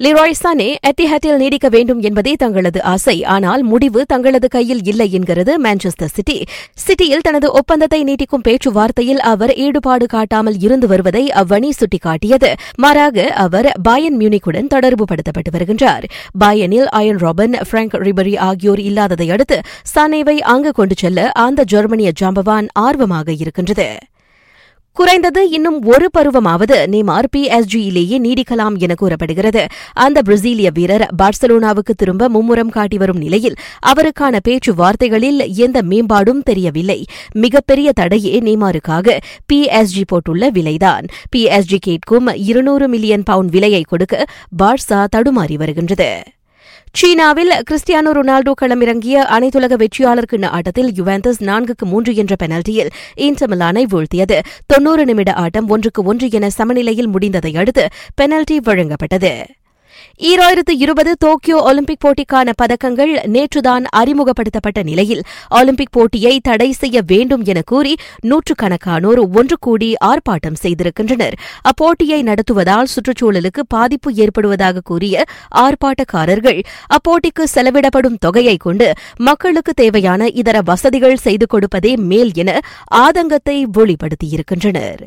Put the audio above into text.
லிராய் Sanae எத்திஹட்டில் நீடிக்க வேண்டும் என்பதே தங்களது ஆசை. ஆனால் முடிவு தங்களது கையில் இல்லை என்கிறது மான்செஸ்டர் சிட்டி. சிட்டியில் தனது ஒப்பந்தத்தை நீட்டிக்கும் பேச்சுவார்த்தையில் அவர் ஈடுபாடு காட்டாமல் இருந்து வருவதை அவ்வணி சுட்டிக்காட்டியது. மாறாக அவர் பாயன் மியூனிக்குடன் தொடர்பு படுத்தப்பட்டு வருகின்றார். பாயனில் அயன் ராபன் பிராங்க் ரிபரி ஆகியோர் இல்லாததை அடுத்து சனேவை அங்கு கொண்டு செல்ல அந்த ஜெர்மனிய ஜாம்பவான் ஆர்வமாக இருக்கின்றது. குறைந்தது இன்னும் ஒரு பருவமாவது நேமார் பிஎஸ்ஜியிலேயே நீடிக்கலாம் என கூறப்படுகிறது. அந்த பிரேசிலிய வீரர் பார்சலோனாவுக்கு திரும்ப மும்முரம் காட்டி வரும் நிலையில் அவருக்கான பேச்சுவார்த்தைகளில் எந்த மேம்பாடும் தெரியவில்லை. மிகப்பெரிய தடையே நேமாருக்காக பிஎஸ்ஜி போட்டுள்ள விலைதான். பிஎஸ்ஜி கேட்கும் இருநூறு மில்லியன் பவுண்ட் விலையை கொடுக்க பார்சா தடுமாறி வருகின்றது. சீனாவில் கிறிஸ்டியானோ ரொனால்டோ களமிறங்கிய அனைத்துலக வெற்றியாளர் கிண்ண ஆட்டத்தில் யுவாந்தஸ் நான்குக்கு மூன்று என்ற பெனல்டியில் இன்டர் மிலானை வீழ்த்தியது. தொன்னூறு நிமிட ஆட்டம் ஒன்றுக்கு ஒன்று என சமநிலையில் முடிந்ததை அடுத்து பெனல்டி வழங்கப்பட்டது. ஈராயிரத்து இருபது டோக்கியோ ஒலிம்பிக் போட்டிக்கான பதக்கங்கள் நேற்றுதான் அறிமுகப்படுத்தப்பட்ட நிலையில் ஒலிம்பிக் போட்டியை தடை செய்ய வேண்டும் என கூறி நூற்றுக்கணக்கானோர் ஒன்று கூடி ஆர்ப்பாட்டம் செய்திருக்கின்றனர். அப்போட்டியை நடத்துவதால் சுற்றுச்சூழலுக்கு பாதிப்பு ஏற்படுவதாக கூறிய ஆர்ப்பாட்டக்காரர்கள் அப்போட்டிக்கு செலவிடப்படும் தொகையை கொண்டு மக்களுக்கு தேவையான இதர வசதிகள் செய்து கொடுப்பதே மேல் என ஆதங்கத்தை வெளிப்படுத்தியிருக்கின்றனர்.